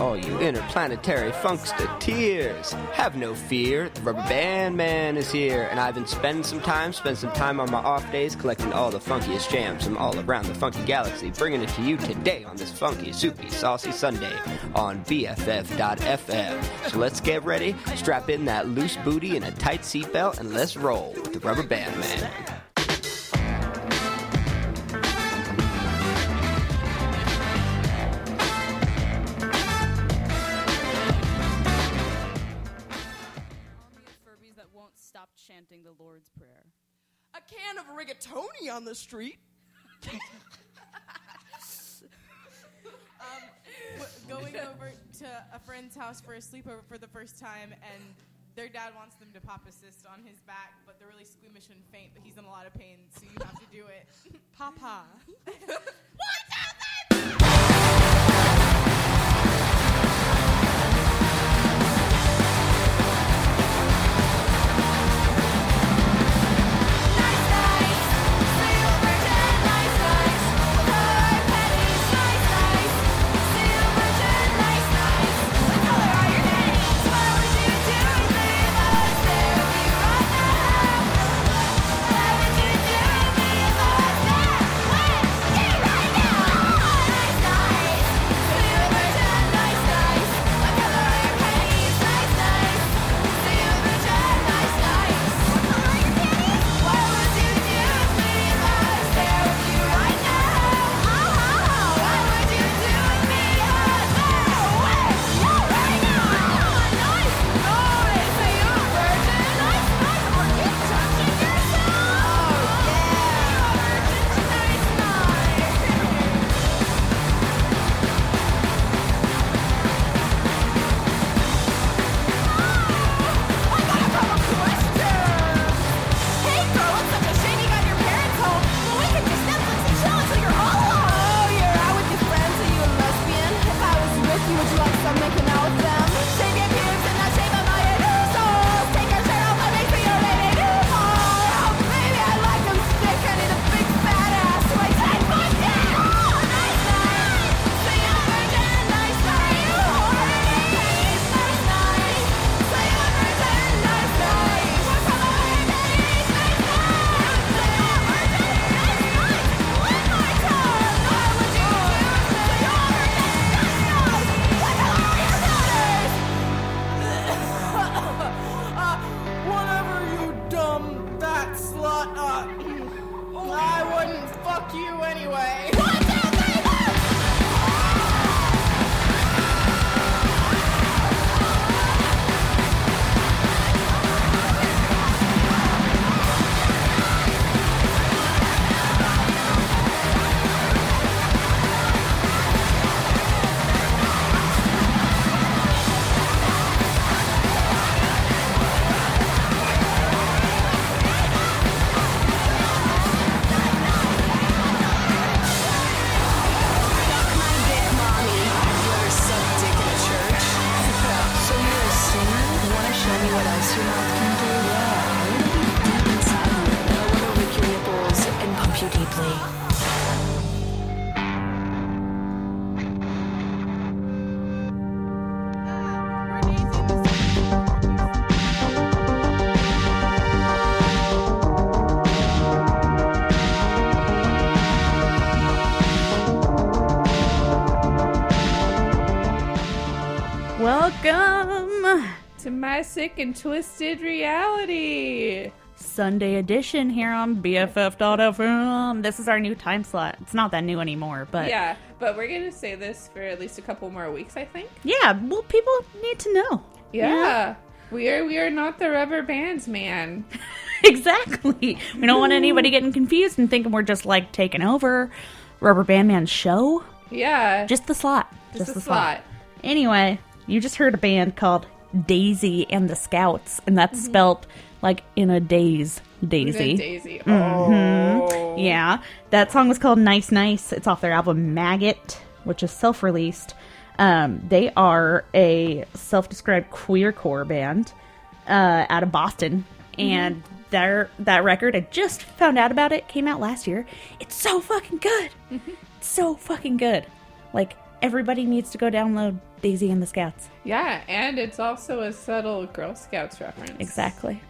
all you interplanetary funkstateers, have no fear. The Rubber Band Man is here, and I've been spending some time, spend some time on my off days collecting all the funkiest jams from all around the funky galaxy, bringing it to you today on this funky, soupy, saucy Sunday on BFF.FM. So let's get ready, strap in that loose booty and a tight seatbelt, and let's roll with the Rubber Band Man. For a sleepover for the first time, and their dad wants them to pop a cyst on his back, but they're really squeamish and faint, but he's in a lot of pain, so you have to do it. Papa. Hey, my sick and twisted reality. Sunday edition here on BFF.FM. This is our new time slot. It's not that new anymore, but Yeah, but we're gonna say this for at least a couple more weeks, I think. yeah. Well, people need to know. Yeah, we are we are not the rubber bands, man. exactly. We don't want anybody getting confused and thinking we're just like taking over Rubber Band Man's show. Yeah, Just the slot. just the a slot. Anyway, you just heard a band called Dazey and the Scouts, and that's spelt like in a daze. Daisy. Daisy. Oh, Yeah, that song was called Nice Nice. It's off their album Maggot, which is self released. Um, they are a self described queer core band uh, out of Boston. And their that record, I just found out about it, came out last year. It's so fucking good. It's so fucking good. Like, everybody needs to go download Dazey and the Scouts. Yeah, and it's also a subtle Girl Scouts reference. Exactly.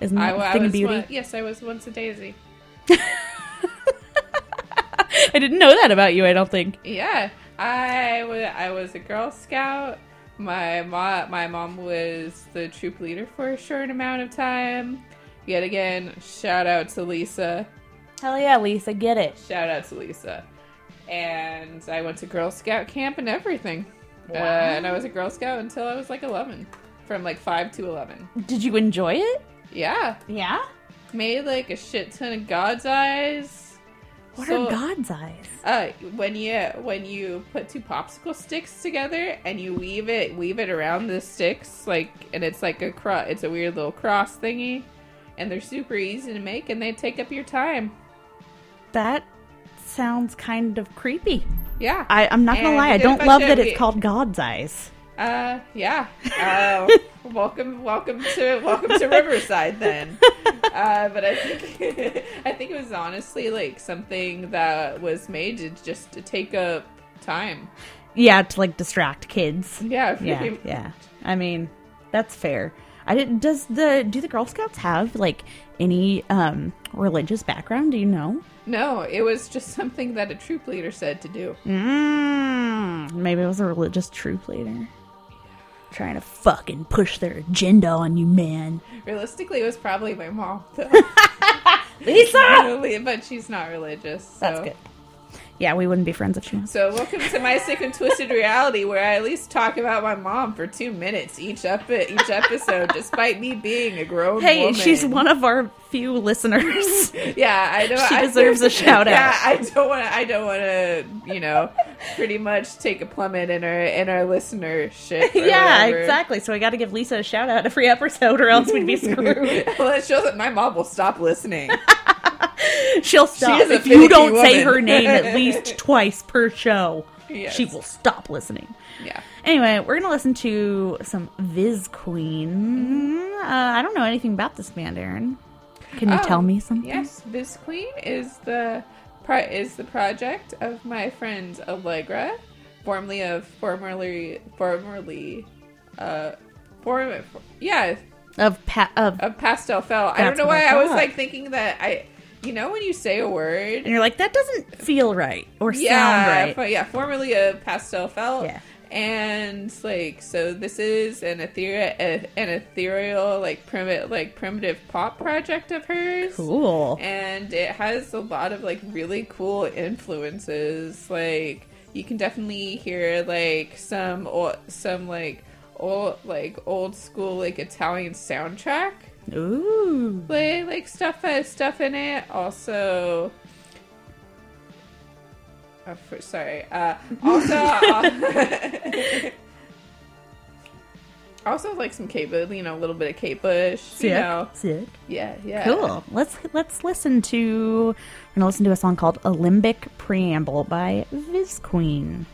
Isn't that a I thing of beauty? one- yes, I was once a daisy. I didn't know that about you, I don't think. Yeah, I was I was a Girl Scout. My mom my mom was the troop leader for a short amount of time. Yet again, shout out to Lisa. Hell yeah, Lisa, get it. Shout out to Lisa. And I went to Girl Scout camp and everything. Uh, and I was a Girl Scout until I was like 11. From like 5 to 11. Did you enjoy it? Yeah. Yeah? Made like a shit ton of God's eyes. What So- are God's eyes? Uh, when you when you put two popsicle sticks together and you weave it weave it around the sticks like and it's like a cro- it's a weird little cross thingy, and they're super easy to make and they take up your time. That sounds kind of creepy. Yeah. I, I'm not gonna lie, I we did a don't love that it's called God's eyes. Uh, yeah. Uh, welcome, welcome to welcome to Riverside then. Uh, but I think I think it was honestly like something that was made to just to take up time. Yeah, to like distract kids. Yeah. Yeah, yeah. I mean, that's fair. I didn't. Does the do the Girl Scouts have like any um religious background? Do you know? No, it was just something that a troop leader said to do. Mm, maybe it was a religious troop leader trying to fucking push their agenda on you, man. Realistically, it was probably my mom. though. Lisa, but she's not religious. So. that's good. Yeah, we wouldn't be friends if she was. So welcome to my sick and twisted reality, where I at least talk about my mom for two minutes each up each episode, despite me being a grown Hey, woman. she's one of our few listeners. Yeah, I don't. She I- deserves a shout out. Yeah, I don't want to. I don't want to. You know, pretty much take a plummet in our in our listenership. yeah, whatever. exactly. So we got to give Lisa a shout out every episode, or else we'd be screwed. well, it shows that my mom will stop listening. She'll stop a if you don't say her name at least twice per show. Yes. She will stop listening. Yeah. Anyway, we're gonna listen to some Visqueen. Uh, I don't know anything about this band, Aaron. Can you Oh, tell me something? Yes, Viz Queen is the pro- is the project of my friend Allegra, formerly of formerly formerly uh form yeah Of pa- of, of Pastel Fell. I don't know why I I, was like thinking that I you know when you say a word and you're like that doesn't feel right or yeah sound right. But yeah formerly a Pastel felt. Yeah. And like so, this is an ethereal, an ethereal, like primitive, like primitive pop project of hers Cool. and it has a lot of like really cool influences like you can definitely hear like some some like old like old school like italian soundtrack Ooh. like like stuff has stuff in it also oh, for, sorry uh also uh, also like some Kate Bush, you know, a little bit of Kate Bush, you know. Sick. Yeah, yeah. Cool. Let's let's listen to we're gonna listen to a song called "Alembic Preamble" by Visqueen.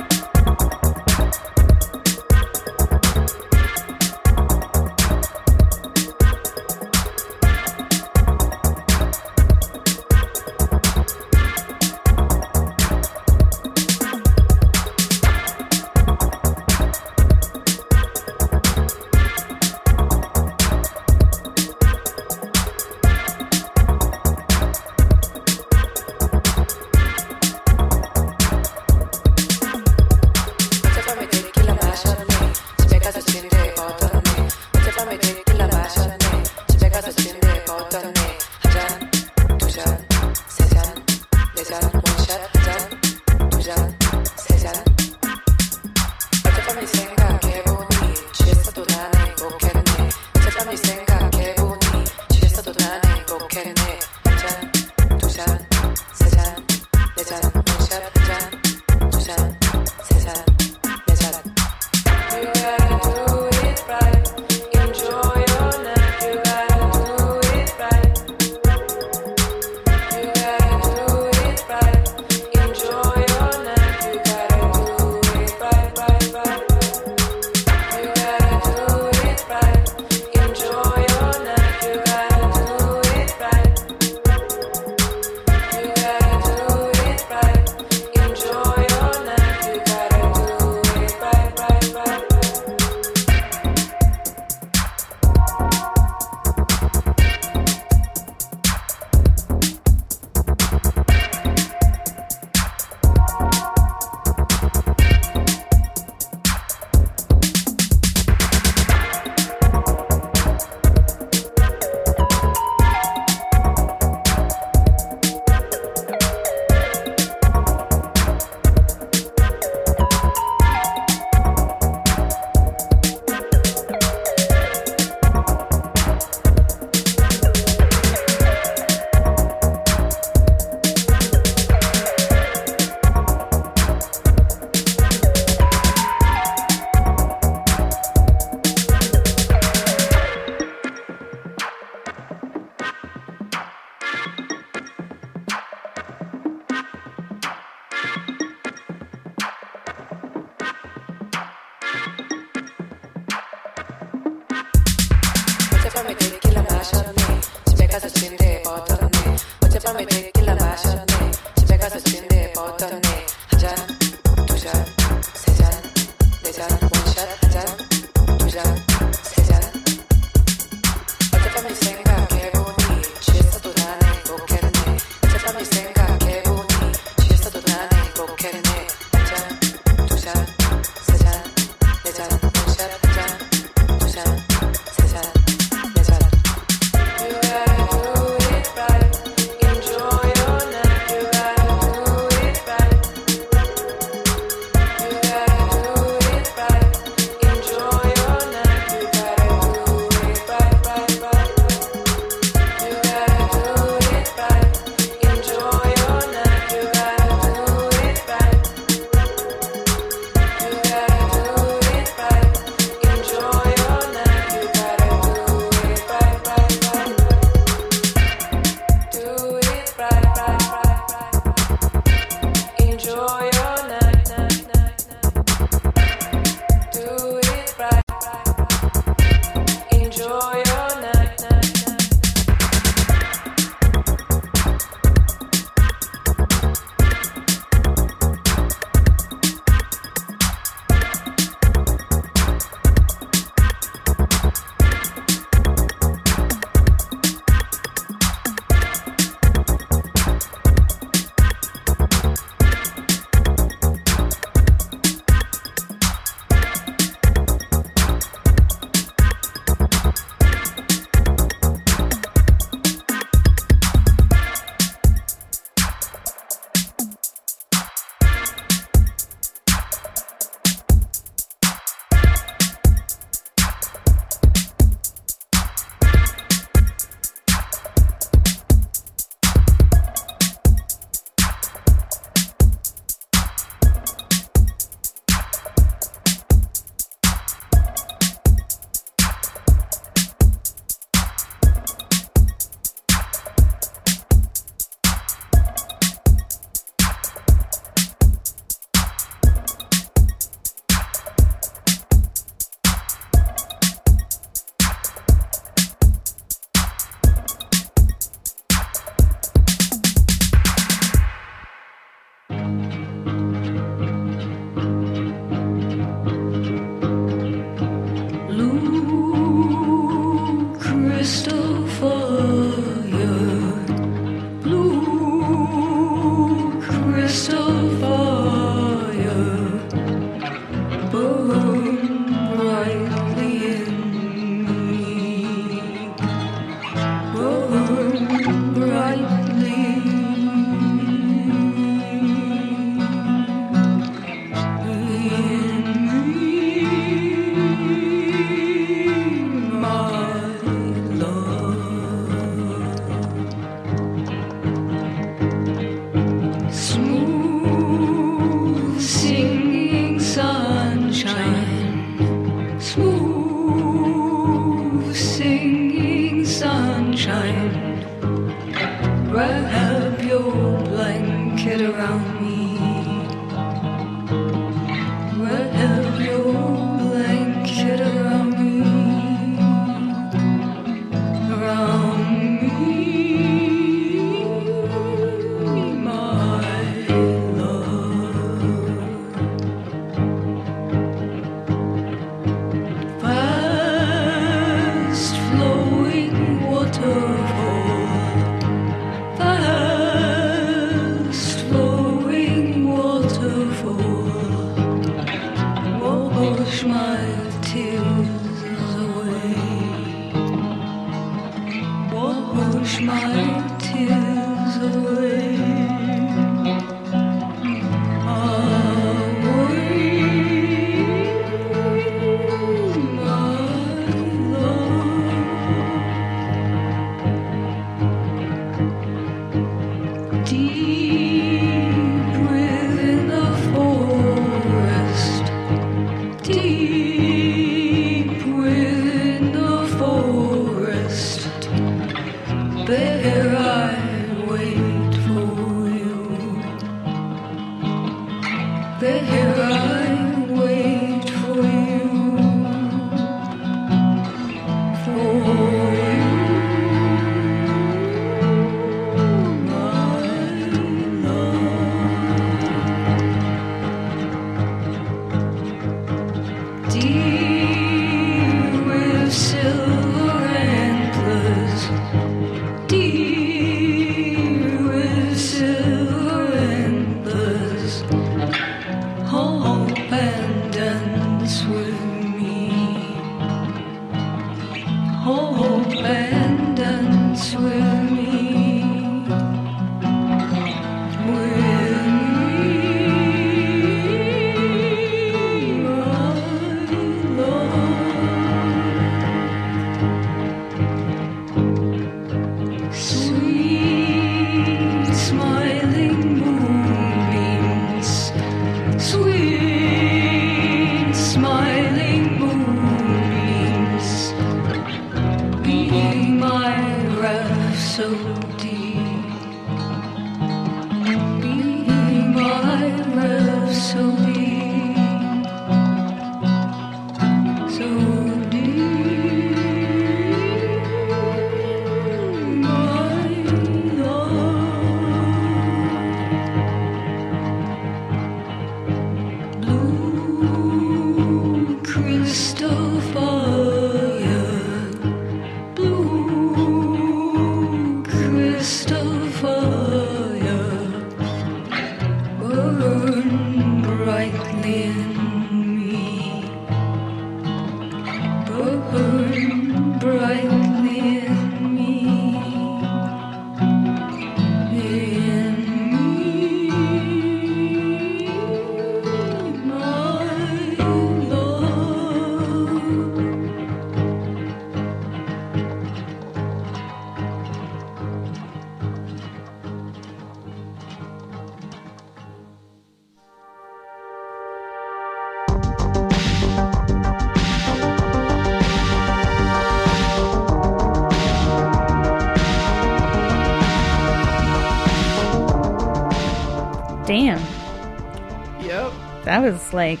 Was like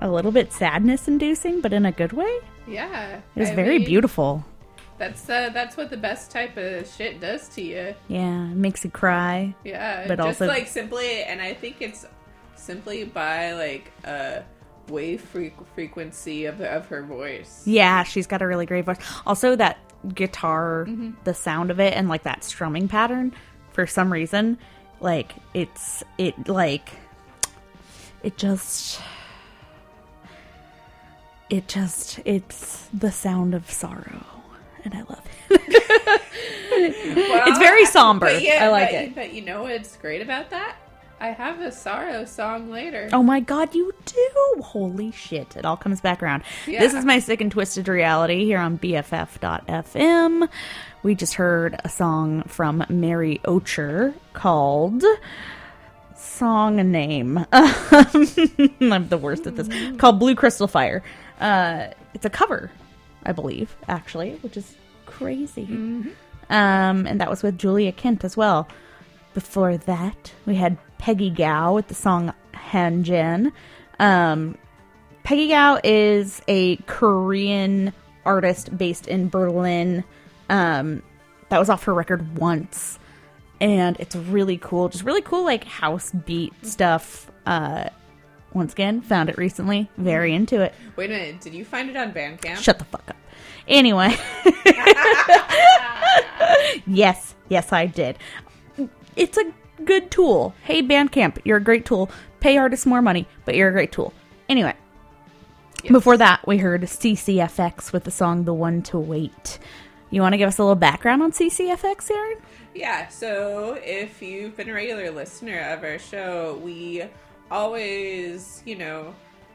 a little bit sadness inducing, but in a good way. Yeah. It was I very mean, beautiful. That's uh, that's what the best type of shit does to you. Yeah, it makes you cry. Yeah, But just also- like simply, and I think it's simply by like a wave fre- frequency of of her voice. Yeah, she's got a really great voice. Also, that guitar, Mm-hmm. the sound of it, and like that strumming pattern, for some reason, like it's it like it just it just it's the sound of sorrow, and I love it. it's very somber. Yeah, I like but, it. But you know what's great about that? I have a sorrow song later. Oh my god, you do! Holy shit, it all comes back around. Yeah. This is my sick and twisted reality here on BFF.fm. We just heard a song from Mary Ocher called Song Name. I'm the worst at this. Called Blue Crystal Fire. Uh, it's a cover, I believe, actually, which is crazy. Um, and that was with Julia Kent as well. Before that, we had Peggy Gou with the song Han Jan. Um, Peggy Gou is a Korean artist based in Berlin. Um, that was off her record once, and it's really cool. Just really cool, like house beat stuff. Uh, once again, found it recently. Very into it. Wait a minute, did you find it on Bandcamp? Shut the fuck up. Anyway. yes, yes, I did. It's a good tool. Hey, Bandcamp, you're a great tool. Pay artists more money, but you're a great tool. Anyway. Before that, we heard CCFX with the song The One to Wait. You want to give us a little background on CCFX, Aaron? Yeah, so if you've been a regular listener of our show, we always, you know,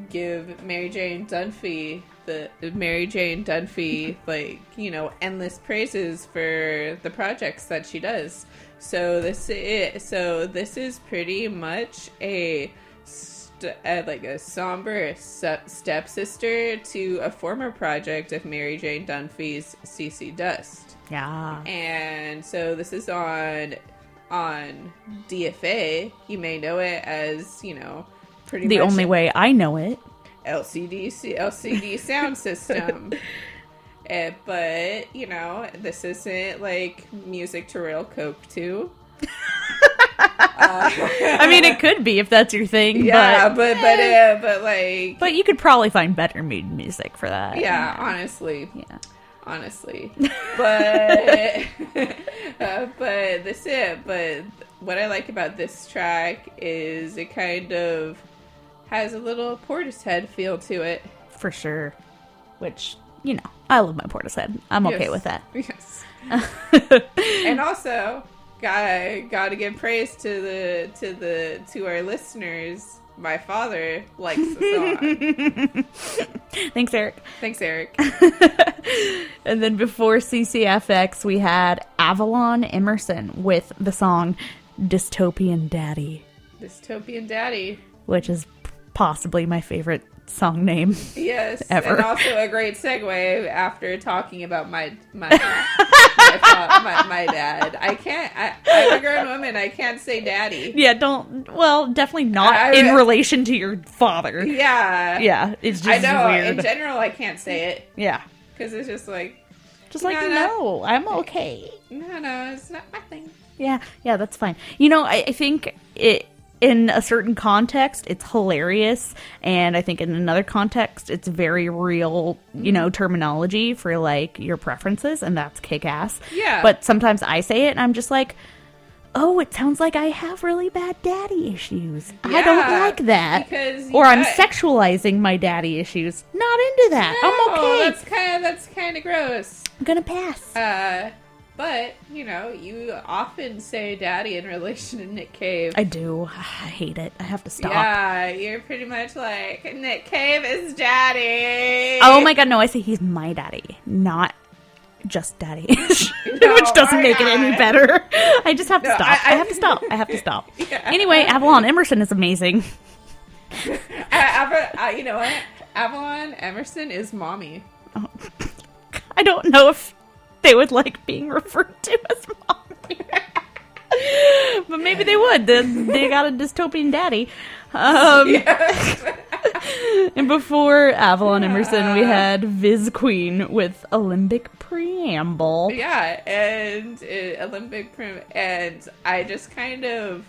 give Mary Jane Dunphy the Mary Jane Dunphy like, you know, endless praises for the projects that she does. So this is so this is pretty much a st- uh, like a somber se- stepsister to a former project of Mary Jane Dunphy's CC Dust Yeah. and so this is on on DFA. You may know it as you know pretty The only way I know it. LCD c- LCD sound system. Eh, but you know this isn't like music to real coke too. I mean, it could be if that's your thing, Yeah, but but but uh, but like but you could probably find better mood music for that. yeah, honestly, Yeah. Honestly. But uh, but this it. But what I like about this track is it kind of has a little Portishead feel to it. For sure. Which, you know, I love my Portishead. I'm okay Yes. with that. Yes. and also, gotta gotta give praise to the to the to our listeners. My father likes the song. Thanks, Eric. Thanks, Eric. And then before CCFX, we had Avalon Emerson with the song Dystopian Daddy, Dystopian Daddy. which is possibly my favorite song name. Yes, Ever. and also a great segue after talking about my my my, my, my dad. I can't. I, I'm a grown woman. I can't say daddy. Yeah, don't. Well, definitely not I- in relation to your father. Yeah, Yeah, it's just I know. weird. In general, I can't say it yeah, because it's just like just like No, no, no. I'm okay. no, no, it's not my thing. Yeah, yeah, that's fine. You know, I, I think it in a certain context it's hilarious, and I think in another context it's very real. You know, terminology for like your preferences, and that's kick ass. Yeah. But sometimes I say it, and I'm just like. Oh, it sounds like I have really bad daddy issues. I don't like that. because or I'm sexualizing my daddy issues. Not into that. I'm okay. That's kind of that's kind of gross. I'm gonna pass. Uh, but you know, you often say "daddy" in relation to Nick Cave. I do. I hate it. I have to stop. Yeah, you're pretty much like Nick Cave is daddy. Oh my god, no, I say he's my daddy, not just daddy. No, Which doesn't make it any better. I just have to No, stop. I- I, I- have to stop. I have to stop. Yeah. Anyway, Avalon Emerson is amazing. Uh, uh, you know what? Avalon Emerson is mommy. I don't know if they would like being referred to as mommy. but maybe they would. They, they got a dystopian daddy. Um, and before Avalon Emerson, we had Visqueen with Alembic Preamble. Yeah, and uh, Alembic prim, and I just kind of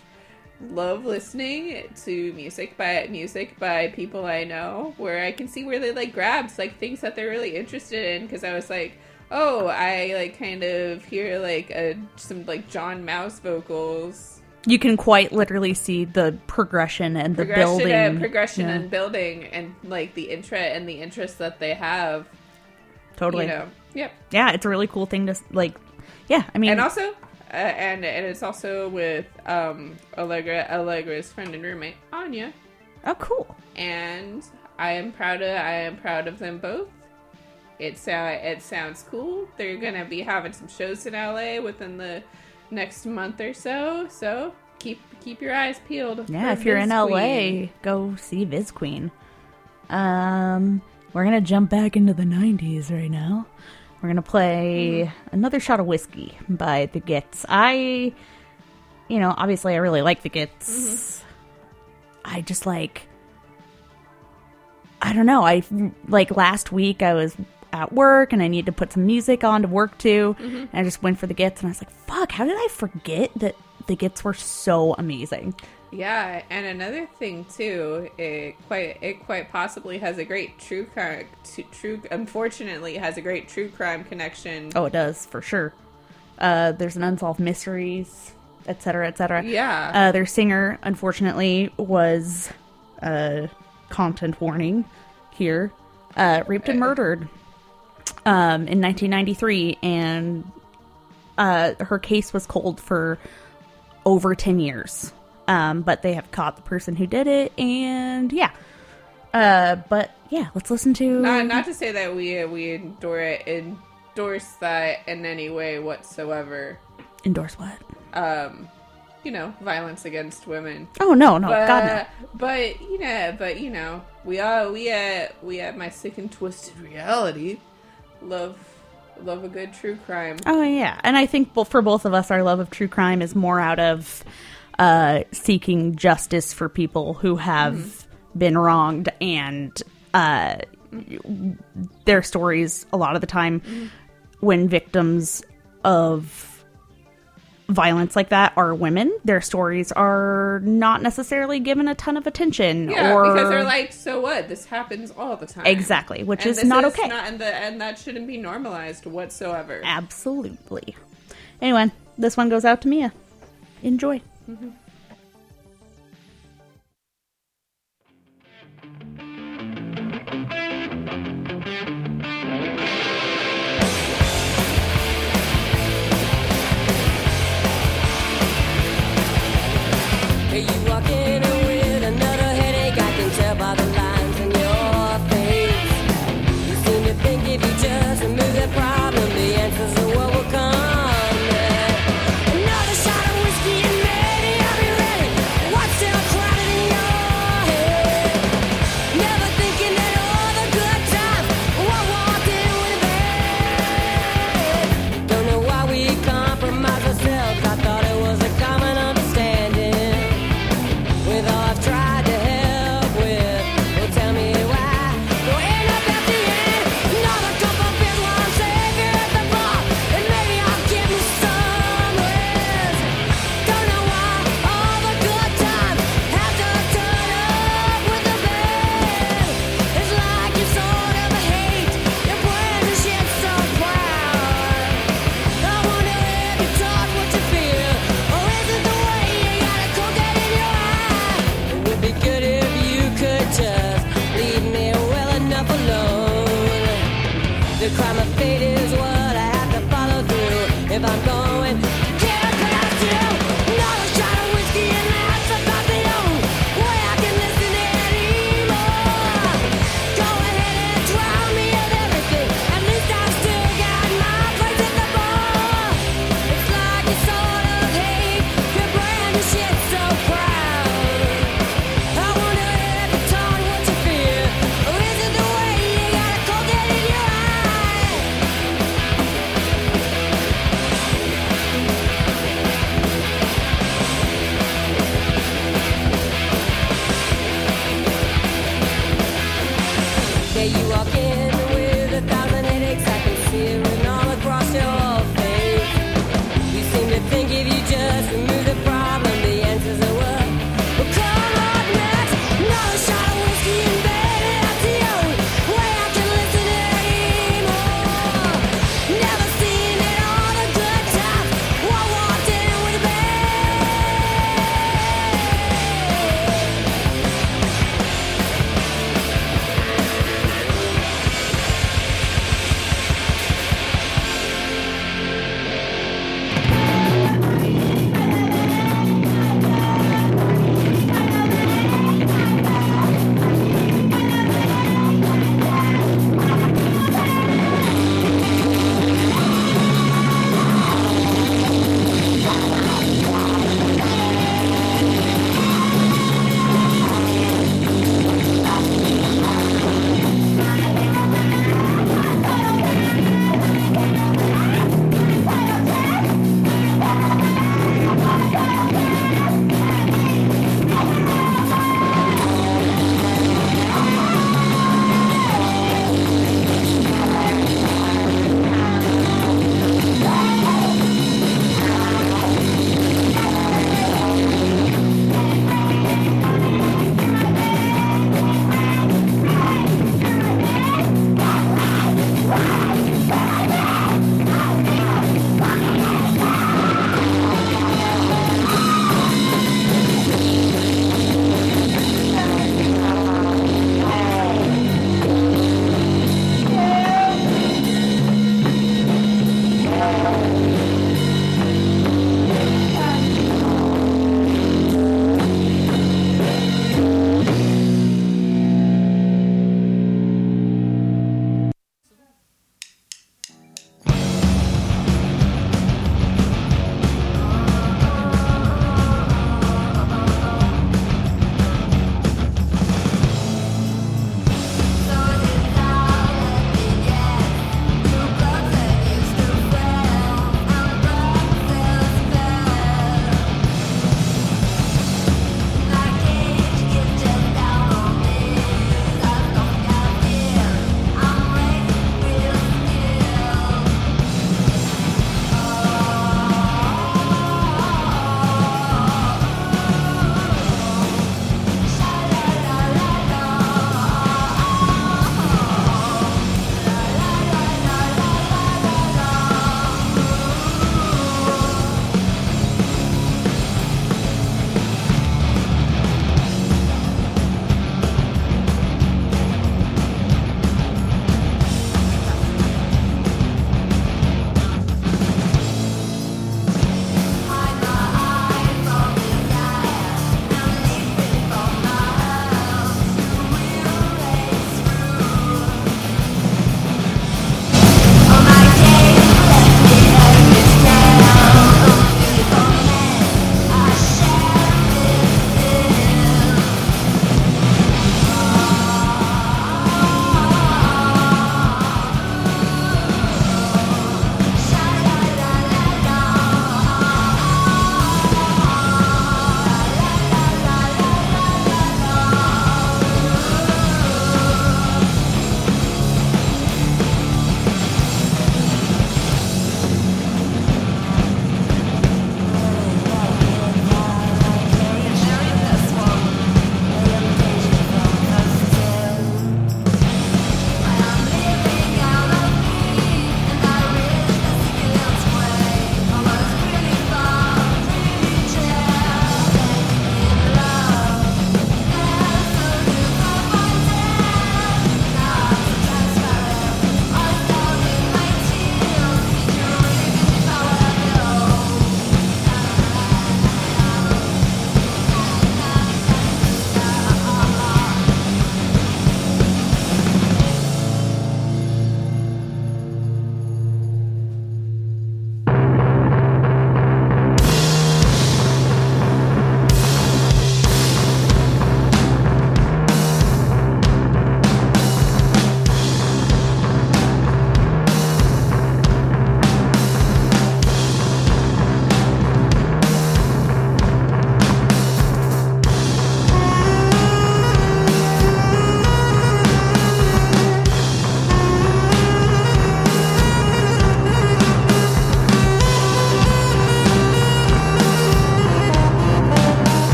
love listening to music by music by people I know, where I can see where they like grabs like things that they're really interested in. Because I was like, oh, I like kind of hear like a some like John Maus vocals. You can quite literally see the progression and the Progression, building. and progression Yeah, and building, and like the interest and the interest that they have. totally. You know, yep. Yeah, it's a really cool thing to like. Yeah, I mean, and also uh, and and it's also with um Allegra Allegra's friend and roommate Anya oh, cool. and I am proud of I am proud of them both. Uh, it sounds cool. They're gonna be having some shows in LA within the next month or so. So keep keep your eyes peeled. Yeah, if you're in Viz LA, go see Visqueen. Um, we're gonna jump back into the '90s right now We're gonna play another shot of whiskey by the Gits. I, you know, obviously I really like the Gits. I just like. I don't know. I like last week I was at work and I needed to put some music on to work to, and I just went for the Gits and I was like, "Fuck! How did I forget that the Gits were so amazing?" Yeah, and another thing too, it quite it quite possibly has a great true crime. True, unfortunately, has a great true crime connection. Oh, it does for sure. Uh, there's an unsolved mysteries, etc., etc. Yeah. Uh, their singer, unfortunately, was uh, content warning here, uh, raped and murdered um, in 1993, and uh, her case was cold for over 10 years. Um, but they have caught the person who did it, and yeah. Uh, but yeah, let's listen to. Not, not to say that we we endorse endorse that in any way whatsoever. endorse what? Um, you know, violence against women. Oh no, no, but, God no. But you know, but you know, we are we at we at my sick and twisted reality. Love love a good true crime. Oh yeah, and I think for both of us, our love of true crime is more out of uh, seeking justice for people who have been wronged, and uh, their stories. A lot of the time, when victims of violence like that are women, their stories are not necessarily given a ton of attention. Yeah, or because they're like, so what? This happens all the time. exactly, which And is not okay. Not, and, the, and that shouldn't be normalized whatsoever. Absolutely. Anyway, this one goes out to Mia. Enjoy. You walk in with another headache, I can tell by the lines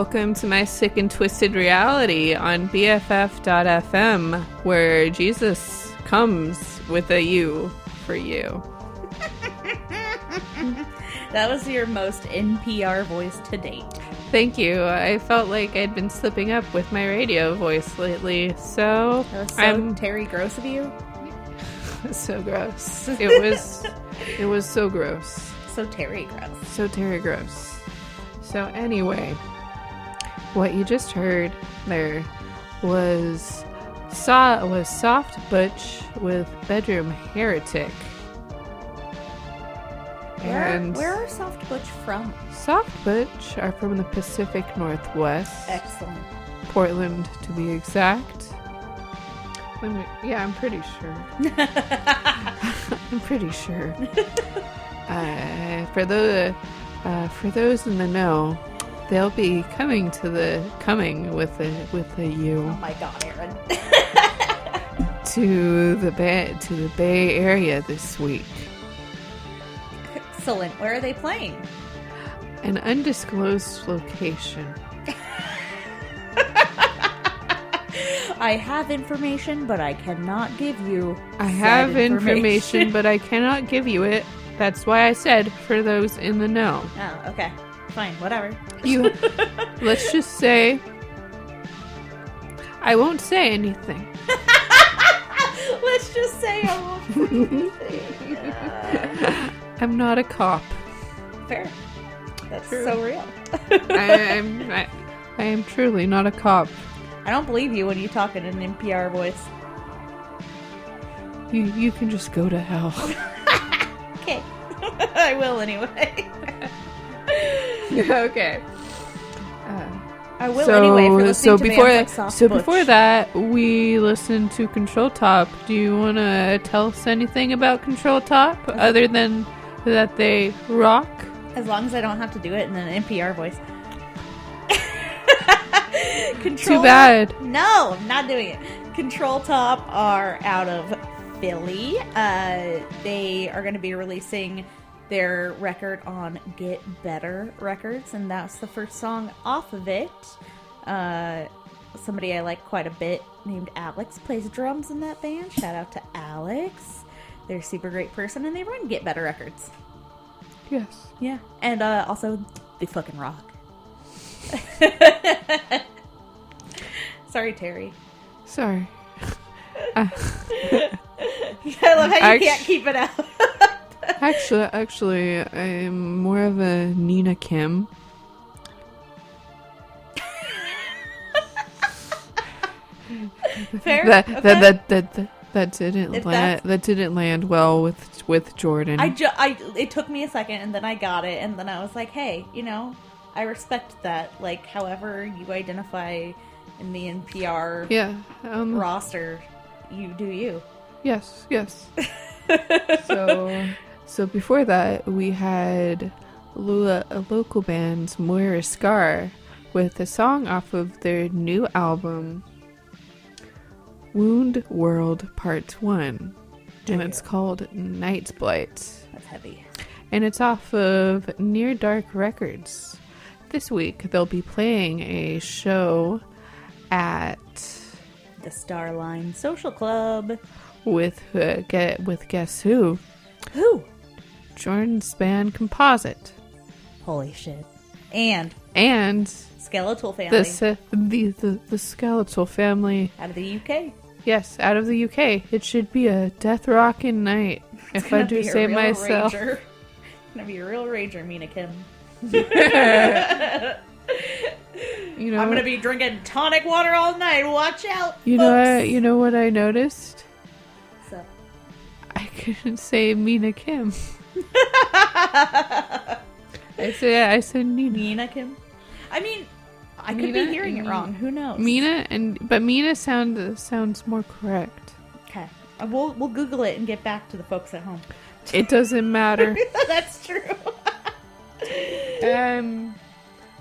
Welcome to my sick and twisted reality on BFF.fm, where Jesus comes with a U for you. That was your most NPR voice to date. Thank you. I felt like I'd been slipping up with my radio voice lately, so so I'm Terry Gross of you. so gross. It was it was so gross. So Terry Gross. So Terry Gross. So anyway, what you just heard there was saw was Soft Butch with Bedroom Heretic. Where, And where are Soft Butch from? Soft Butch are from the Pacific Northwest, Excellent. Portland to be exact. Me- yeah, I'm pretty sure. I'm pretty sure. uh, for the uh, for those in the know, they'll be coming to the coming with a with a U Oh my god, Aaron. to the Bay to the Bay Area this week. Excellent. Where are they playing? An undisclosed location. I have information, but I cannot give you. I have information, but I cannot give you it. That's why I said for those in the know. oh, okay. Fine, whatever. You let's just say I won't say anything. Let's just say I won't. say anything. I'm not a cop. Fair. That's True. so real. I am I, I am truly not a cop. I don't believe you when you talk in an NPR voice. You you can just go to hell. Okay. I will anyway. okay. Uh, I will so, anyway. For so before like so Butch. before that, we listened to Control Top. Do you want to tell us anything about Control Top other than that they rock? as long as I don't have to do it in an NPR voice. Control. Too bad. No, I'm not doing it. Control Top are out of Philly. Uh, they are going to be releasing their record on Get Better Records, and that's the first song off of it. Uh, somebody I like quite a bit named Alex plays drums in that band. Shout out to Alex. They're a super great person, and they run Get Better Records. Yes. Yeah, and uh, also they fucking rock. Sorry, Terry. Sorry. I love how you Act- can't keep it out. Actually, actually, I'm more of a Nina Kim. Fair. That, okay. that, that that that that didn't land. That didn't land well with with Jordan. I ju- I it took me a second, and then I got it, and then I was like, hey, you know, I respect that. Like, however you identify in the NPR yeah. Um, roster, you do you. Yes, yes. so, so before that, we had lo- a local band Moira Scar with a song off of their new album, Wound World Part One, and it's called Night's Blight, That's heavy. and it's off of Near Dark Records. This week, they'll be playing a show at The Starline Social Club. with uh, get with guess who Who? Jordan's Span Composite Holy shit. And and Skeletal Family the, uh, the the the Skeletal Family. out of the UK. Yes, out of the UK. It should be a death rocking night, if I Gonna do be a say real myself. Rager. Gonna be a real rager, Mina Kim. You know, I'm gonna be drinking tonic water all night. Watch out, you know, folks. what, you know what I noticed? So- I couldn't say Mina Kim. I said I said Nina. Mina Kim. I mean, I could be hearing it wrong. Who knows? Mina and but Mina sound sounds more correct. Okay. Uh, We'll we'll Google it and get back to the folks at home. It doesn't matter. That's true. Um,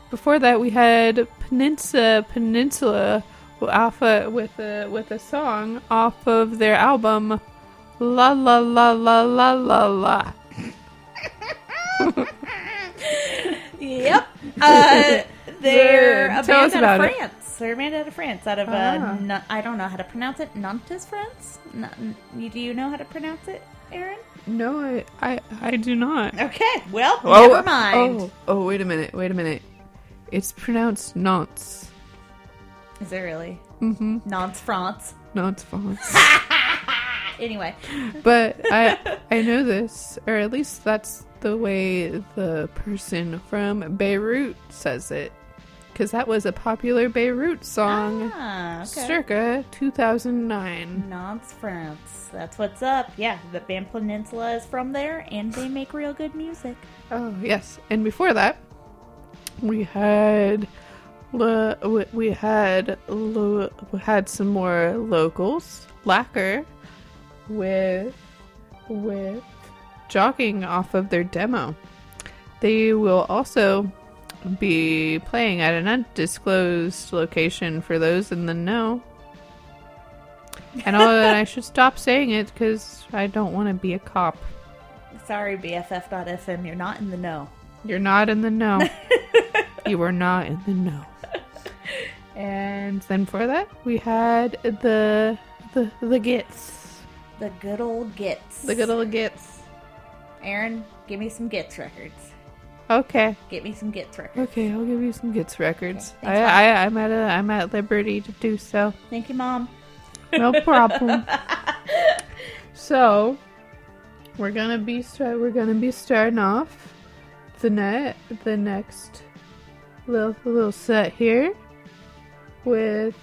before that, we had Peninsula Peninsula Alpha with a with a song off of their album La La La La La La La. Yep. Uh, they're a Tell us band out of it. France. They're a band out of France. Out of uh, Ah. N- I don't know how to pronounce it. Nantes, France. Do you know how to pronounce it, Aaron? No, I I, I do not. Okay. Well, Oh, never mind. Oh, oh, wait a minute, wait a minute. It's pronounced Nantes. Is it really Mm-hmm. Nantes, France? Nantes France. Anyway, but I I know this, or at least that's the way the person from Beirut says it, because that was a popular Beirut song, ah, okay. circa 2009. Nantes, France. That's what's up. Yeah, the band Peninsula is from there, and they make real good music. Oh yes, and before that, we had. lo- we- We had we had some more locals. Lacker with with jogging off of their demo. They will also be playing at an undisclosed location for those in the know. And all that I should stop saying it because I don't want to be a cop. Sorry, BFF.FM, you're not in the know. You're not in the know. you are not in the know. And then for that, we had the the the gits, The good old Gits. the good old gits. Aaron, give me some Gits records. Okay, Get me some Gits records. okay, I'll give you some gits records. Okay, I, I, I'm at a I'm at liberty to do so. Thank you, Mom. No problem. so we're gonna be start. We're gonna be starting off the net the next little little set here with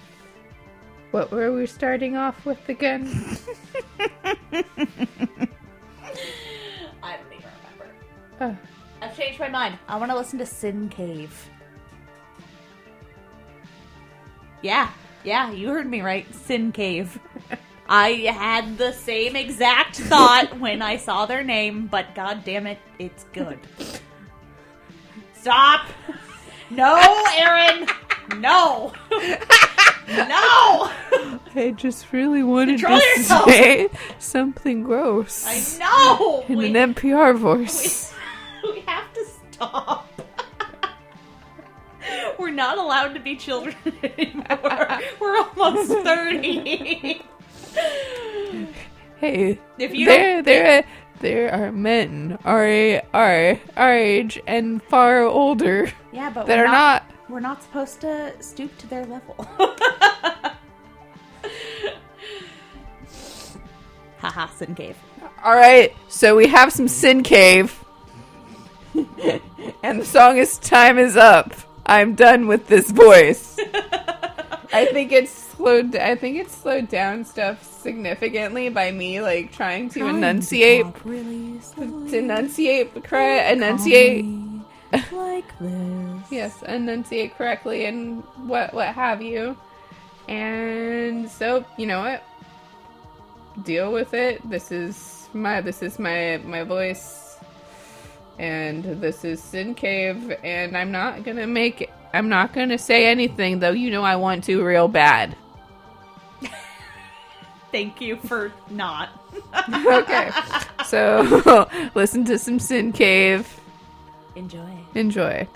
what were we starting off with again? I've changed my mind. I want to listen to Sin Cave. Yeah, yeah, you heard me right. Sin Cave. I had the same exact thought when I saw their name, but god damn it, it's good. Stop! No, Aaron! No! No! I just really wanted Control to yourself. say something gross I know! in We, an NPR voice. we have to stop. We're not allowed to be children anymore. We're almost 30. Hey, If you there, there, there are men our our our age and far older Yeah, but that we're are not. We're not supposed to stoop to their level. Haha, Sin Cave. All right, so we have some Sin Cave, and the song is "Time Is Up." I'm done with this voice. I think it's slowed. I think it's slowed down stuff significantly by me like trying to enunciate, to enunciate, correct, enunciate. like this. Yes, enunciate correctly and what what have you. And so, you know what? Deal with it. This is my this is my my voice. And this is Sin Cave and I'm not to make I'm not to say anything though you know I want to real bad. Thank you for not. Okay. so, listen to some Sin Cave. Enjoy. Enjoy.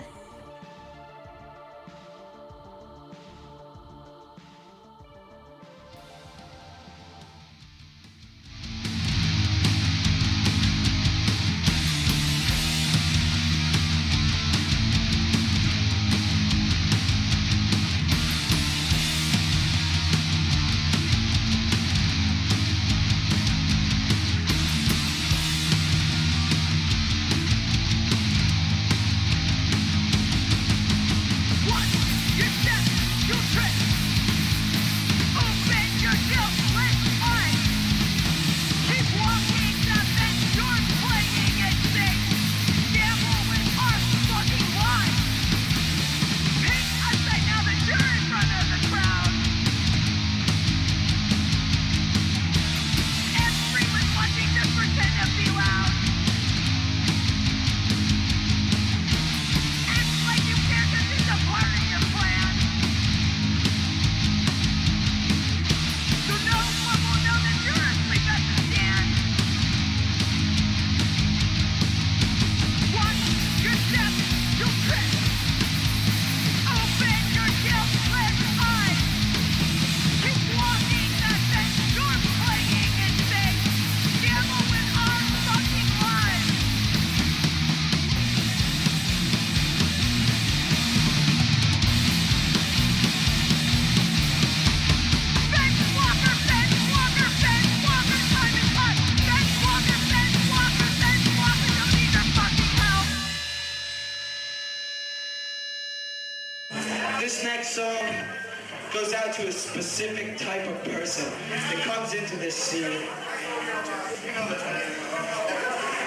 Specific type of person that comes into this scene.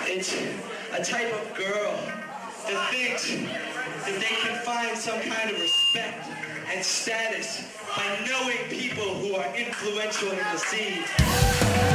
It's a type of girl that thinks that they can find some kind of respect and status by knowing people who are influential in the scene.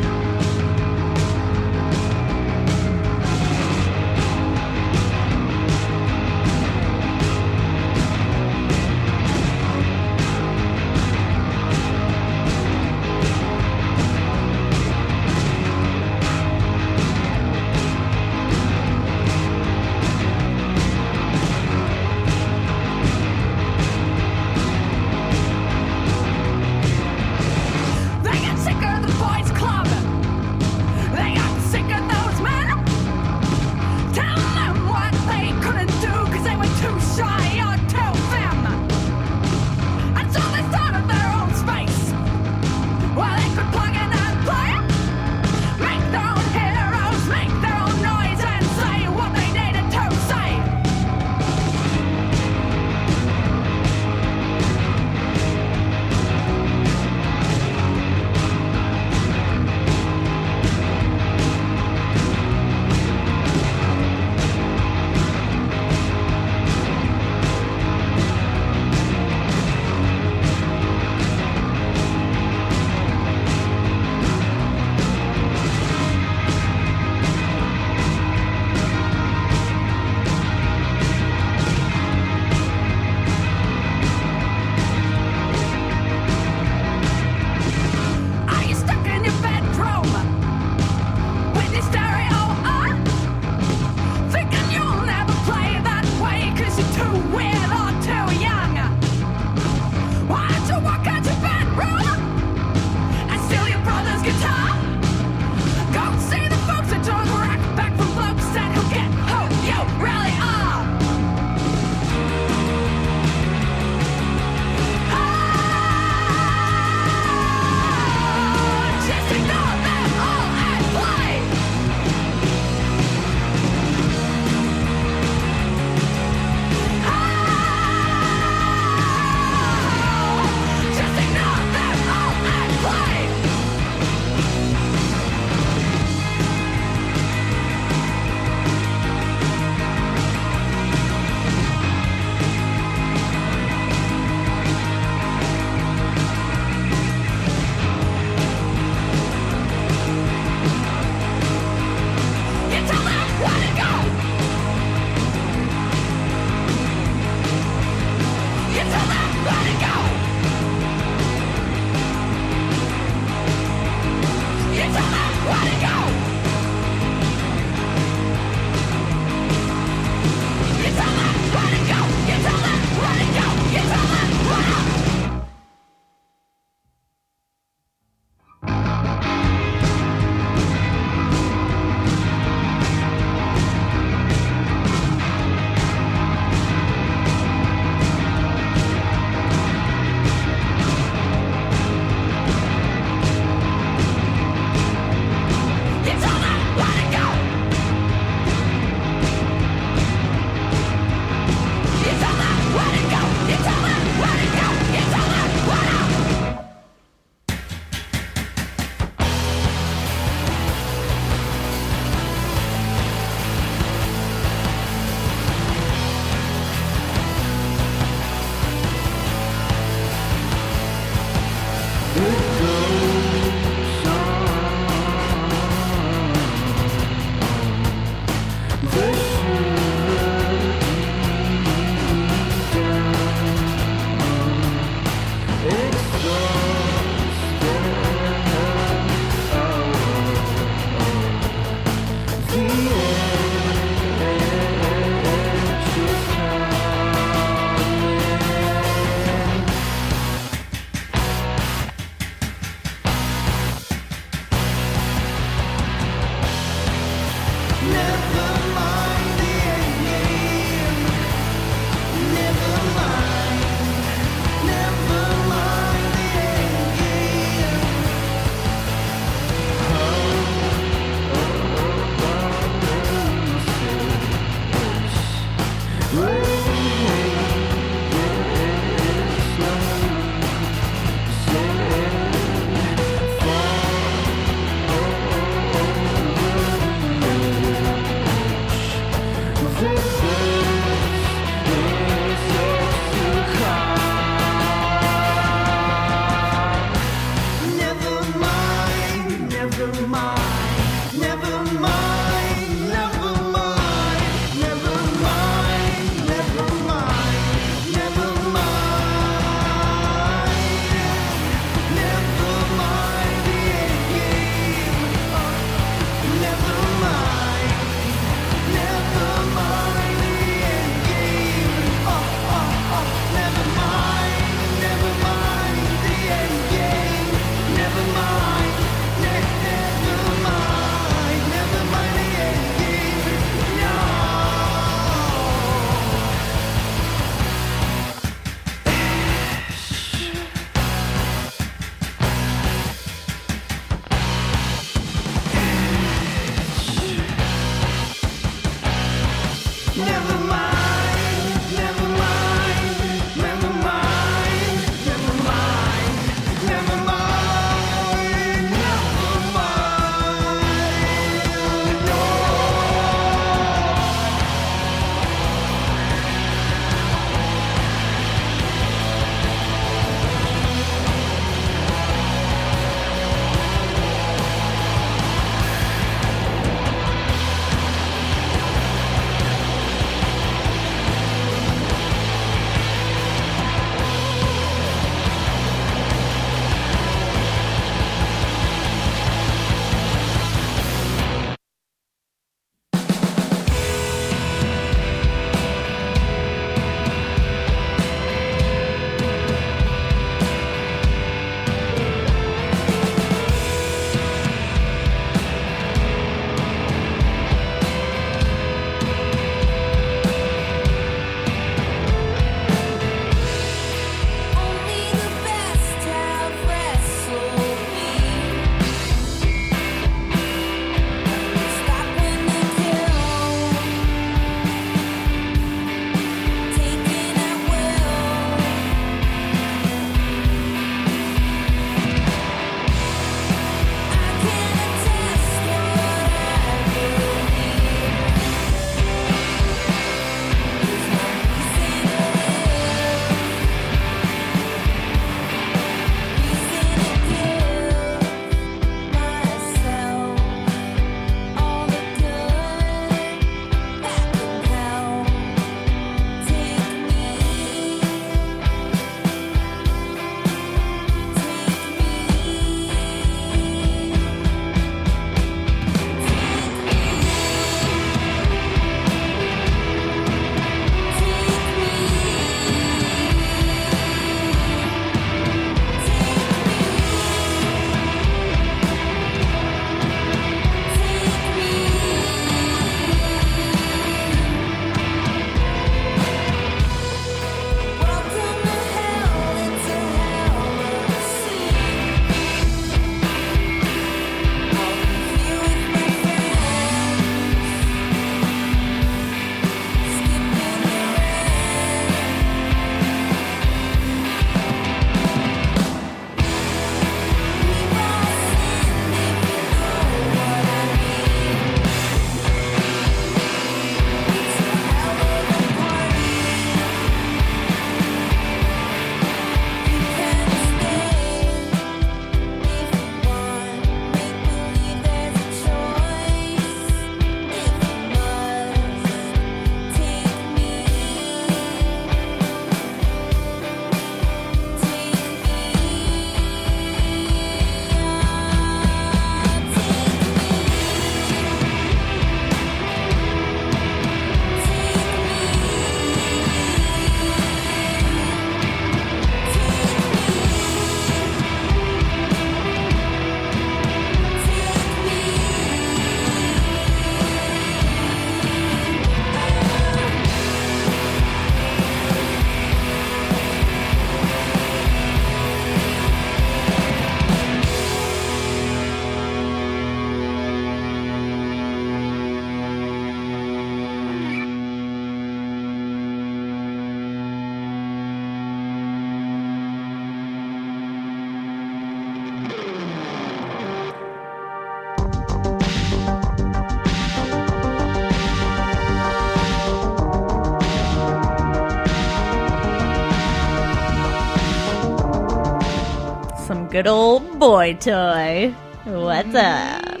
Good old boy toy. What's up?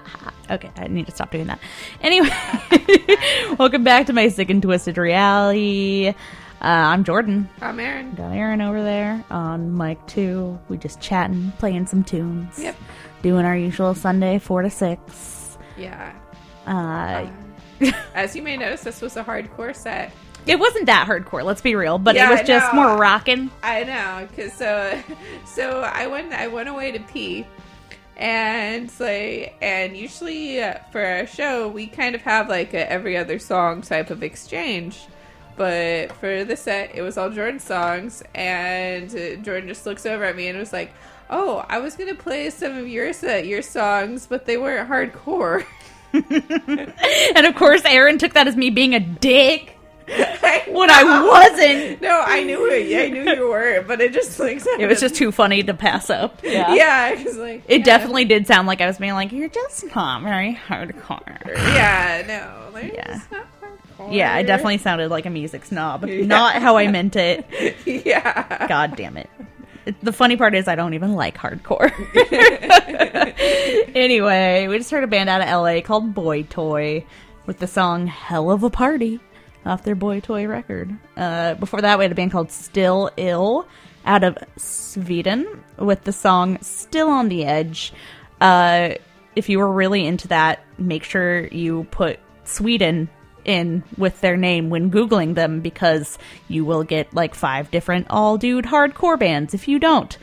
okay, I need to stop doing that. Anyway, welcome back to my sick and twisted reality. Uh, I'm Jordan. I'm Aaron. Got Aaron over there on mic two. We just chatting, playing some tunes. Yep. Doing our usual Sunday four to six. Yeah. Uh, As you may notice, this was a hardcore set. It wasn't that hardcore. Let's be real, but Yeah, it was just more rocking. I know, cause so, so I went, I went away to pee, and like, and usually for our show we kind of have like a every other song type of exchange, but for this set it was all Jordan songs, and Jordan just looks over at me and was like, "Oh, I was gonna play some of your set, your songs, but they weren't hardcore." And of course, Aaron took that as me being a dick when I wasn't. No, I knew it. Yeah, I knew you were, but it just like It was just too funny to pass up. Yeah. yeah, because like It yeah. definitely did sound like I was being like, "You're just not very hardcore." Yeah, no. Like, Yeah. it's not hardcore. Yeah, I definitely sounded like a music snob. Not how I meant it. yeah. God damn it. It- The funny part is I don't even like hardcore. anyway, we just heard a band out of LA called Boy Toy with the song Hell of a Party off their Boy Toy record. Uh, before that, we had a band called Still Ill out of Sweden with the song Still on the Edge. Uh, if you were really into that, make sure you put Sweden in with their name when Googling them because you will get like five different all dude hardcore bands if you don't.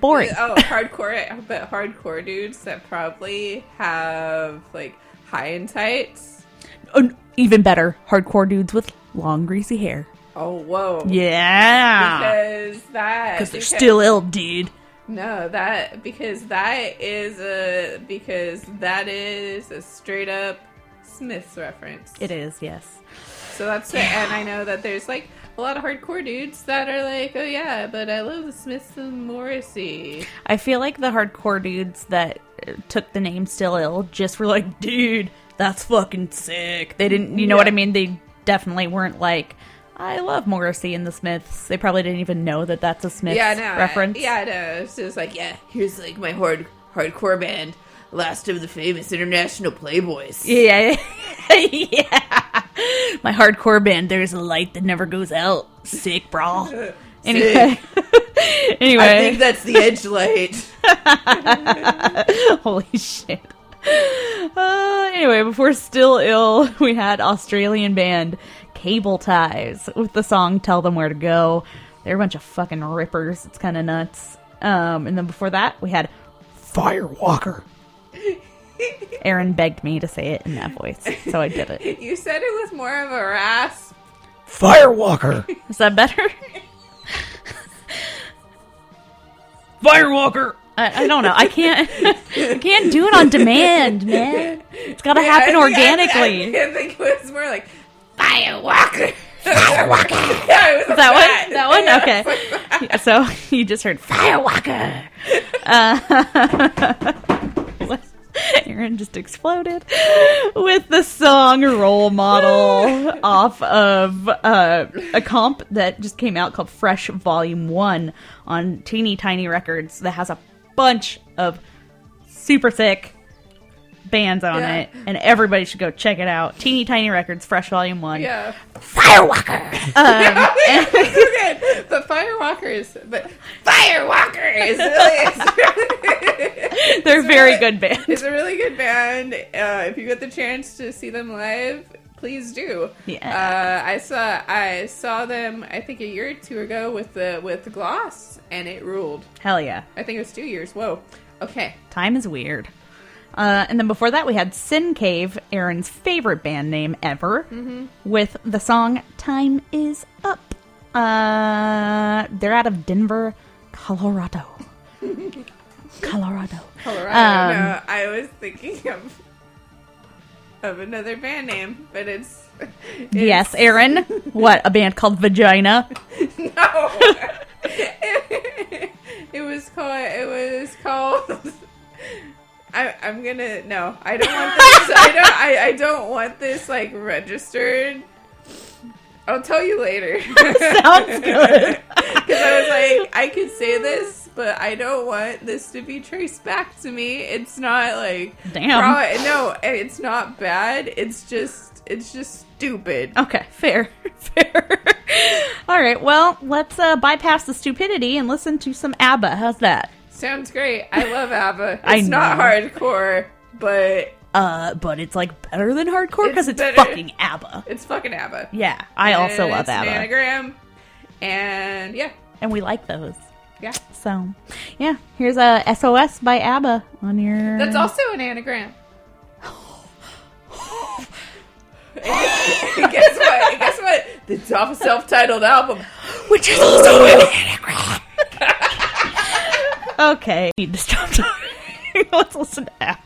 Boring. Oh, hardcore, but hardcore dudes that probably have like high and tights. Oh, even better, hardcore dudes with long greasy hair. Oh, whoa. Yeah. Because that. Because they're still ill, dude. No, that. Because that is a. Because that is a straight up Smiths reference. It is, yes. So that's it. And I know that there's like a lot of hardcore dudes that are like, oh yeah, but I love the Smiths and Morrissey. I feel like the hardcore dudes that uh, took the name Still Ill just were like, dude, that's fucking sick. They didn't, you know what I mean? They definitely weren't like, I love Morrissey and the Smiths. They probably didn't even know that that's a Smiths yeah, no, reference. yeah, no. So it's just like, yeah, here's like my hard hardcore band, last of the famous international playboys. Yeah. yeah. My hardcore band, There's a Light That Never Goes Out. Sick, bra. Anyway. anyway. I think that's the edge light. Holy shit. Uh, anyway, before Still Ill, we had Australian band Cable Ties with the song Tell Them Where to Go. They're a bunch of fucking rippers. It's kind of nuts. Um, and then before that, we had Firewalker. Aaron begged me to say it in that voice, so I did it. you said it was more of a rasp. Firewalker. Is that better? Firewalker. I, I don't know. I can't. I can't do it on demand, man. It's got to happen I think- I- organically. I, I think it was more like Firewalker. Firewalker. yeah, it was Is that that. one? That one? Yeah, Okay. like. Yeah, so you just heard Firewalker. Uh, Aaron just exploded with the song Role Model off of uh, a comp that just came out called Fresh Volume 1 on Teeny Tiny Records that has a bunch of super sick bands on Yeah. it, and everybody should go check it out. Teeny Tiny Records, Fresh Volume 1. Yeah. Firewalker! Um, It's good. But Firewalkers, but Firewalker is really, They're a very good band. it's a really good band. Uh, if you get the chance to see them live, please do. Yeah. Uh, I saw I saw them I think a year or two ago with the with Gloss, and it ruled. Hell yeah. I think it was two years. Whoa. Okay. Time is weird. Uh, and then before that, we had Sin Cave, Aaron's favorite band name ever, with the song Time Is Up. Uh, they're out of Denver, Colorado. Colorado. Colorado. Um, no, I was thinking of of another band name, but it's, it's Yes, Aaron. what? A band called Vagina? No. it was called. It was called. I, I'm gonna no. I don't want this. I don't. I, I don't want this like registered. I'll tell you later. Sounds good. Because I was like, I could say this, but I don't want this to be traced back to me. It's not like Damn. pro- no, it's not bad. It's just it's just stupid. Okay, fair, fair. All right, well, let's uh, bypass the stupidity and listen to some ABBA. How's that? Sounds great. I love ABBA. It's I not know. hardcore, but Uh, but it's like better than hardcore because It's it's, fucking ABBA. it's fucking ABBA. Yeah, I also love ABBA, anagram, and yeah, and we like those. Yeah. So, yeah, here's a SOS by ABBA on your. That's also an anagram. Guess what? Guess what? It's off a self-titled album. which is also an anagram. okay, need to stop talking. Let's listen to ABBA.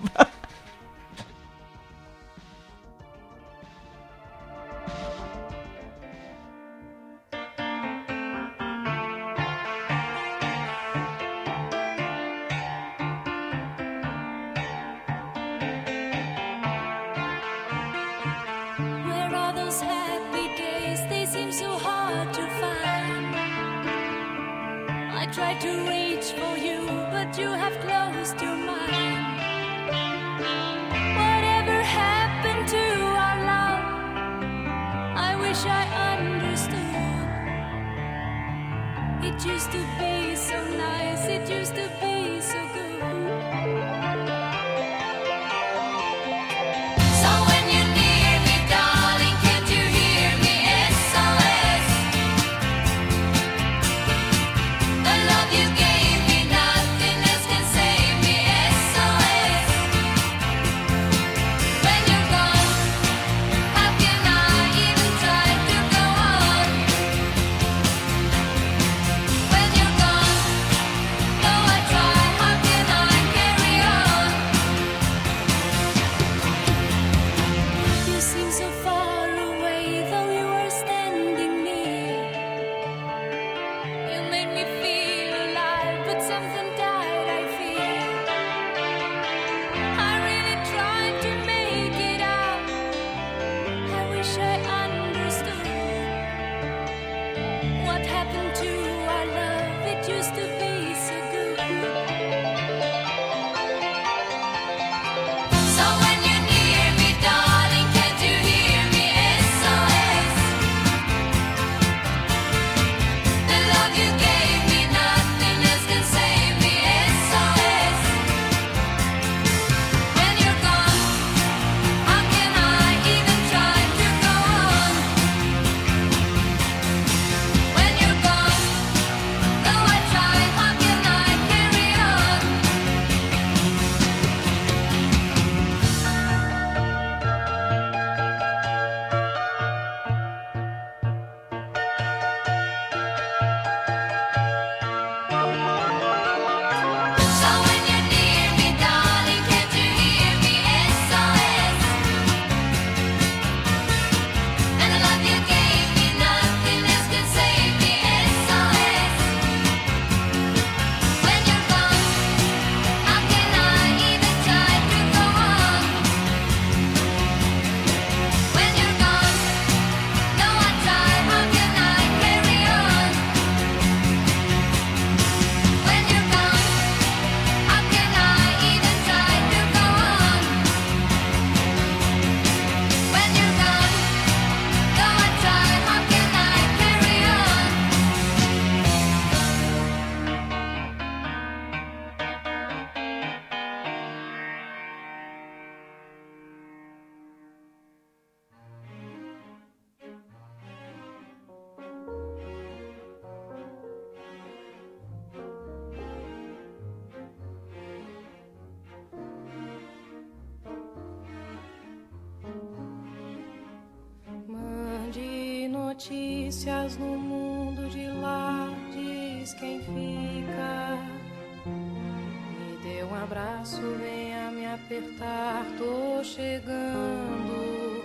Um abraço, venha me apertar, tô chegando.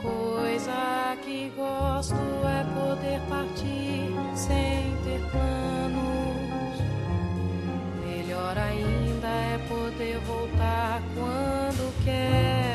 Coisa que gosto é poder partir sem ter planos. Melhor ainda é poder voltar quando quero.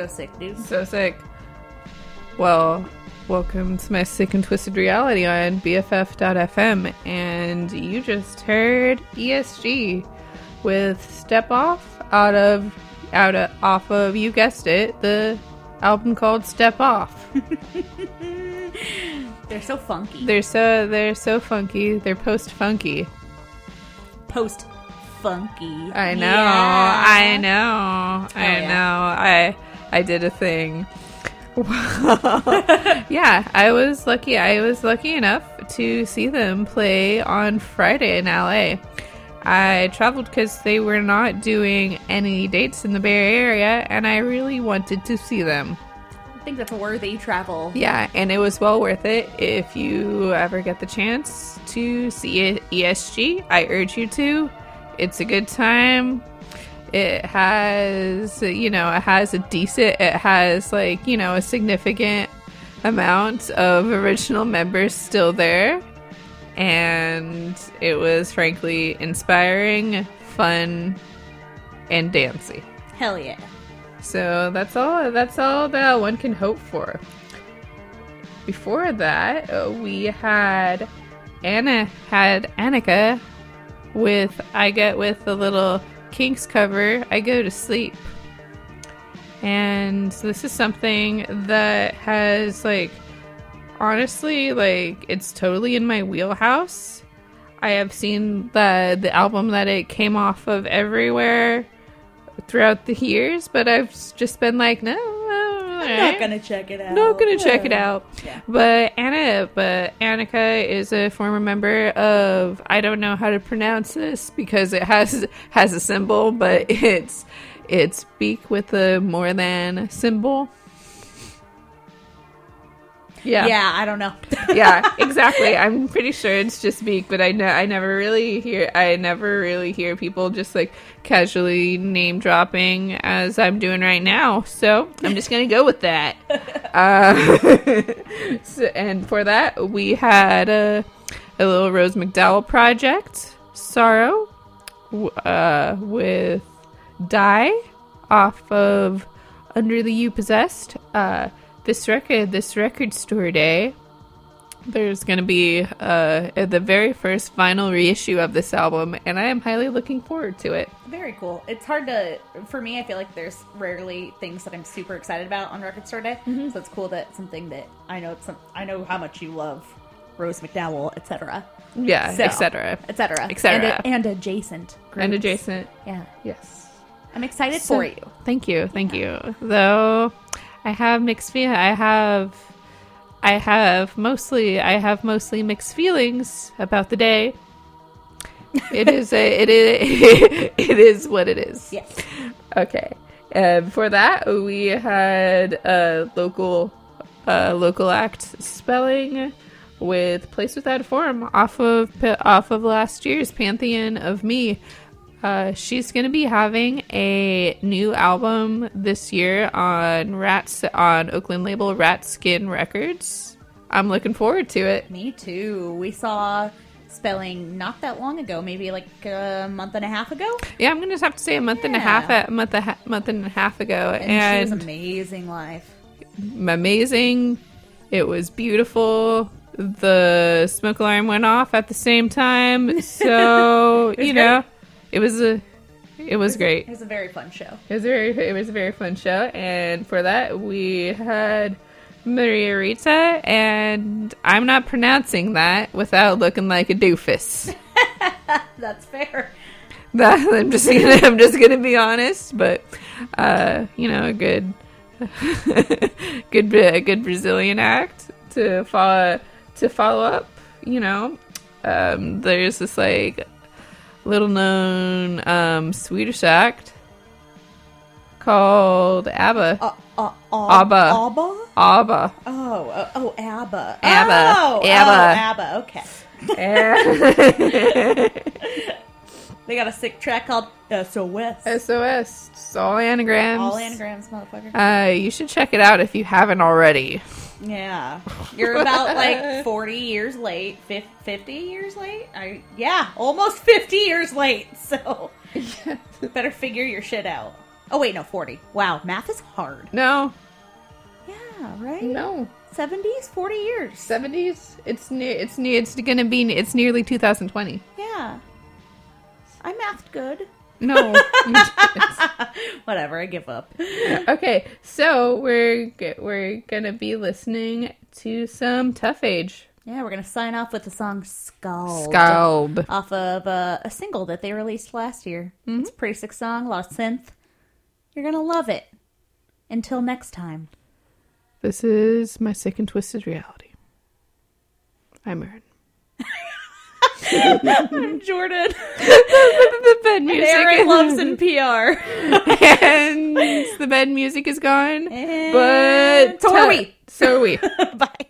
So sick, dude. So sick. Well, welcome to my sick and twisted reality on BFF.fm, and you just heard ESG with Step Off out of out of, off of you guessed it, the album called Step Off. They're so funky. They're so they're so funky. They're post funky. Post funky. I know. Yeah. I know. I yeah. know. I I did a thing. yeah, I was lucky. I was lucky enough to see them play on Friday in LA. I traveled because they were not doing any dates in the Bay Area, and I really wanted to see them. I think that's a worthy travel. Yeah, and it was well worth it. If you ever get the chance to see it, ESG, I urge you to. It's a good time. It has, you know, it has a decent, it has like, you know, a significant amount of original members still there. And it was frankly inspiring, fun, and dancey. Hell yeah. So that's all. That's all that one can hope for. Before that, uh, we had Anna had Anika with I get with the little Kinks cover. I go to sleep, and this is something that has like honestly like it's totally in my wheelhouse. I have seen the the album that it came off of everywhere throughout the years, but I've just been like, no, I'm not gonna check it out. not gonna check it out. Yeah. But Anna, but Anika is a former member of. I don't know how to pronounce this because it has has a symbol, but it's it's beak with a more than symbol. Yeah. Yeah, I don't know. yeah, exactly. I'm pretty sure it's just beak, but I know I never really hear I never really hear people just like casually name dropping as I'm doing right now. So I'm just gonna go with that. Uh, so, and for that, we had a, a little Rose McDowall project, Sorrow, uh, with Die off of Under the Yew Possessed. Uh, this record, this record store day, there's going to be uh, the very first vinyl reissue of this album, and I am highly looking forward to it. Very cool. It's hard to, for me, I feel like there's rarely things that I'm super excited about on Record Store Day. So it's cool that something that I know, it's some, I know how much you love Rose McDowall, etc. Yeah, So, etc. etc. etc. And, and adjacent. And adjacent. Yeah. Yes. I'm excited So- for you. Thank you, thank you. Though I have mixed feelings. I have, I have mostly, I have mostly mixed feelings about the day. It is a, it is, it is what it is. Yes. Okay. Uh, before that, we had a local, a local act SPELLLING with "Place Without a Form" off of off of last year's Pantheon of Me. Uh, she's gonna be having a new album this year on Rats on Oakland label Rat Skin Records. I'm looking forward to it. Me too. We saw SPELLLING not that long ago, maybe like a month and a half ago. Yeah, I'm gonna have to say a month and a half a month a ha- month and a half ago, And, and, she was amazing live. amazing. It was beautiful. The smoke alarm went off at the same time, so you know, it was a, it was great. It was a very fun show. It was a very, it was a very fun show, and for that we had Maria Rita, and I'm not pronouncing that without looking like a doofus. That's fair. That I'm just gonna, I'm just gonna be honest, but uh, you know, a good, good, a good Brazilian act to follow to follow up. You know, um, there's this like little known um, Swedish act called ABBA. Uh, uh, ABBA. ABBA? ABBA. Oh, oh, ABBA. ABBA. Oh, ABBA. Oh, ABBA. Okay. they got a sick track called SOS. SOS. It's all anagrams. All anagrams, motherfucker. Uh, you should check it out if you haven't already. Yeah. You're about like 40 years late. 50 years late? I Yeah, almost 50 years late. So better figure your shit out. Oh, wait, no, 40. Wow, math is hard. No. Yeah, right? No. 70s, 40 years. 70s. It's near. It's near. It's gonna be. It's nearly 2020. Yeah. I mathed good. No. you didn't. Whatever, I give up. okay, so we're we're gonna be listening to some Tough Age. Yeah, we're gonna sign off with the song "Scald" Scalb. off of uh, a single that they released last year. Mm-hmm. It's a pretty sick song, a lot of synth. You're gonna love it. Until next time. This is my sick and twisted reality. I'm Erin. Jordan. the bed music. Aaron loves in PR. and the bed music is gone. And but so are we. So are we. Bye.